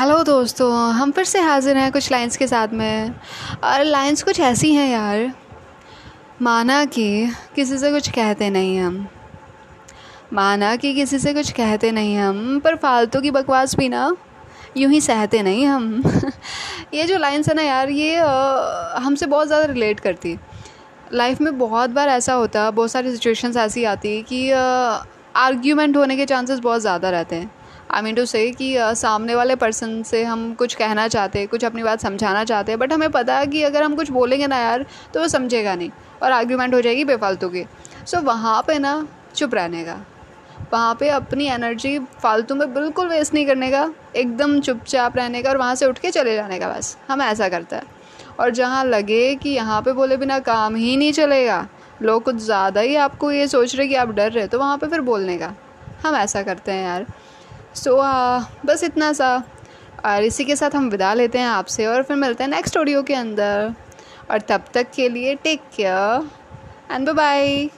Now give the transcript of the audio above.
Hello दोस्तों, हम फिर से हाजिर हैं कुछ लाइंस के साथ में। और लाइंस कुछ ऐसी हैं यार, माना कि किसी से कुछ कहते नहीं हम। माना कि किसी से कुछ कहते नहीं हम, पर फालतू की बकवास भी ना, यूँ ही सहते नहीं हम। ये जो लाइन्स है ना यार, ये हमसे बहुत ज़्यादा रिलेट करती। लाइफ में बहुत बार ऐसा होता, बहुत सारी सिचुएशंस ऐसी आती कि आर्ग्यूमेंट होने के चांसेस बहुत ज़्यादा रहते हैं। आई मीन टू से कि सामने वाले पर्सन से हम कुछ कहना चाहते हैं कुछ अपनी बात समझाना चाहते हैं बट हमें पता है कि अगर हम कुछ बोलेंगे ना यार तो वो समझेगा नहीं और आर्ग्यूमेंट हो जाएगी बेफालतू की। सो so, वहाँ पे ना चुप रहने का। वहाँ पे अपनी एनर्जी फालतू में बिल्कुल वेस्ट नहीं करने का एकदम चुपचाप रहने का और वहाँ से उठ के चले जाने का बस। हम ऐसा करते हैं। और जहाँ लगे कि यहाँ पे बोले बिना काम ही नहीं चलेगा लोग कुछ ज़्यादा ही आपको ये सोच रहे कि आप डर रहे तो वहाँ पे फिर बोलने का। हम ऐसा करते हैं यार। सो so, uh, बस इतना सा। और इसी के साथ हम विदा लेते हैं आपसे और फिर मिलते हैं नेक्स्ट ऑडियो के अंदर। और तब तक के लिए take care and bye bye